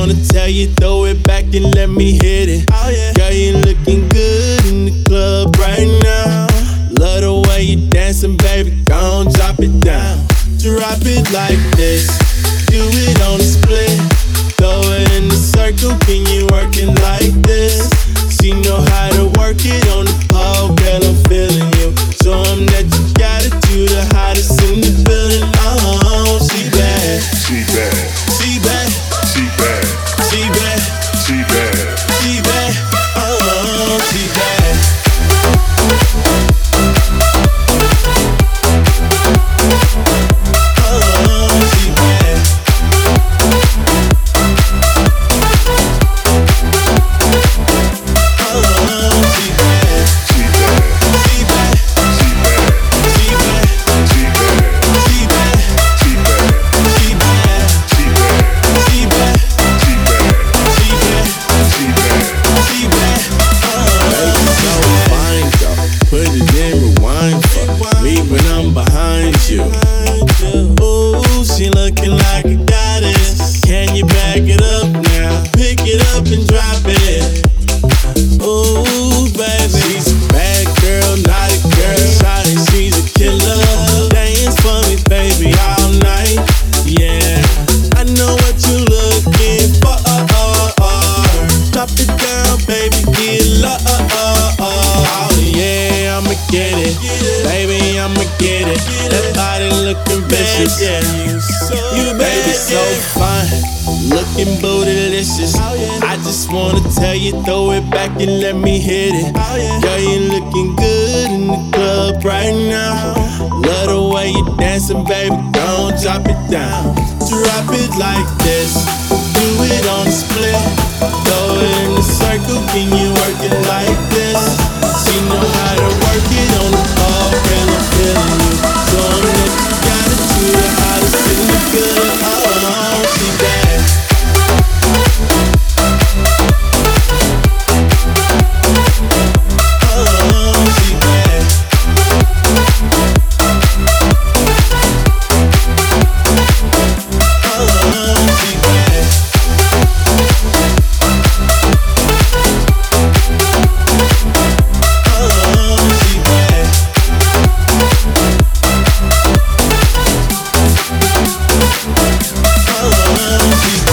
wanna tell you, throw it back and let me hit it. Oh yeah. Girl, you looking good Pick it up and drop it. Ooh, baby, she's a bad girl, not a girl. Shawty, she's a killer. Dance for me, baby, all night. Yeah, I know what you're looking for. Drop it down, baby, get low. Oh yeah, I'ma get it, baby, I'ma get it. That body looking vicious, yeah. You baby so fine, looking bootylicious. Oh, I just wanna tell you, throw it back and let me hit it. Oh, Girl, you looking good in the club right now. Love the way you dancing, baby. Don't drop it down. Drop it like this. Do it on the split. Throw it in the circle. Can you work it like love you.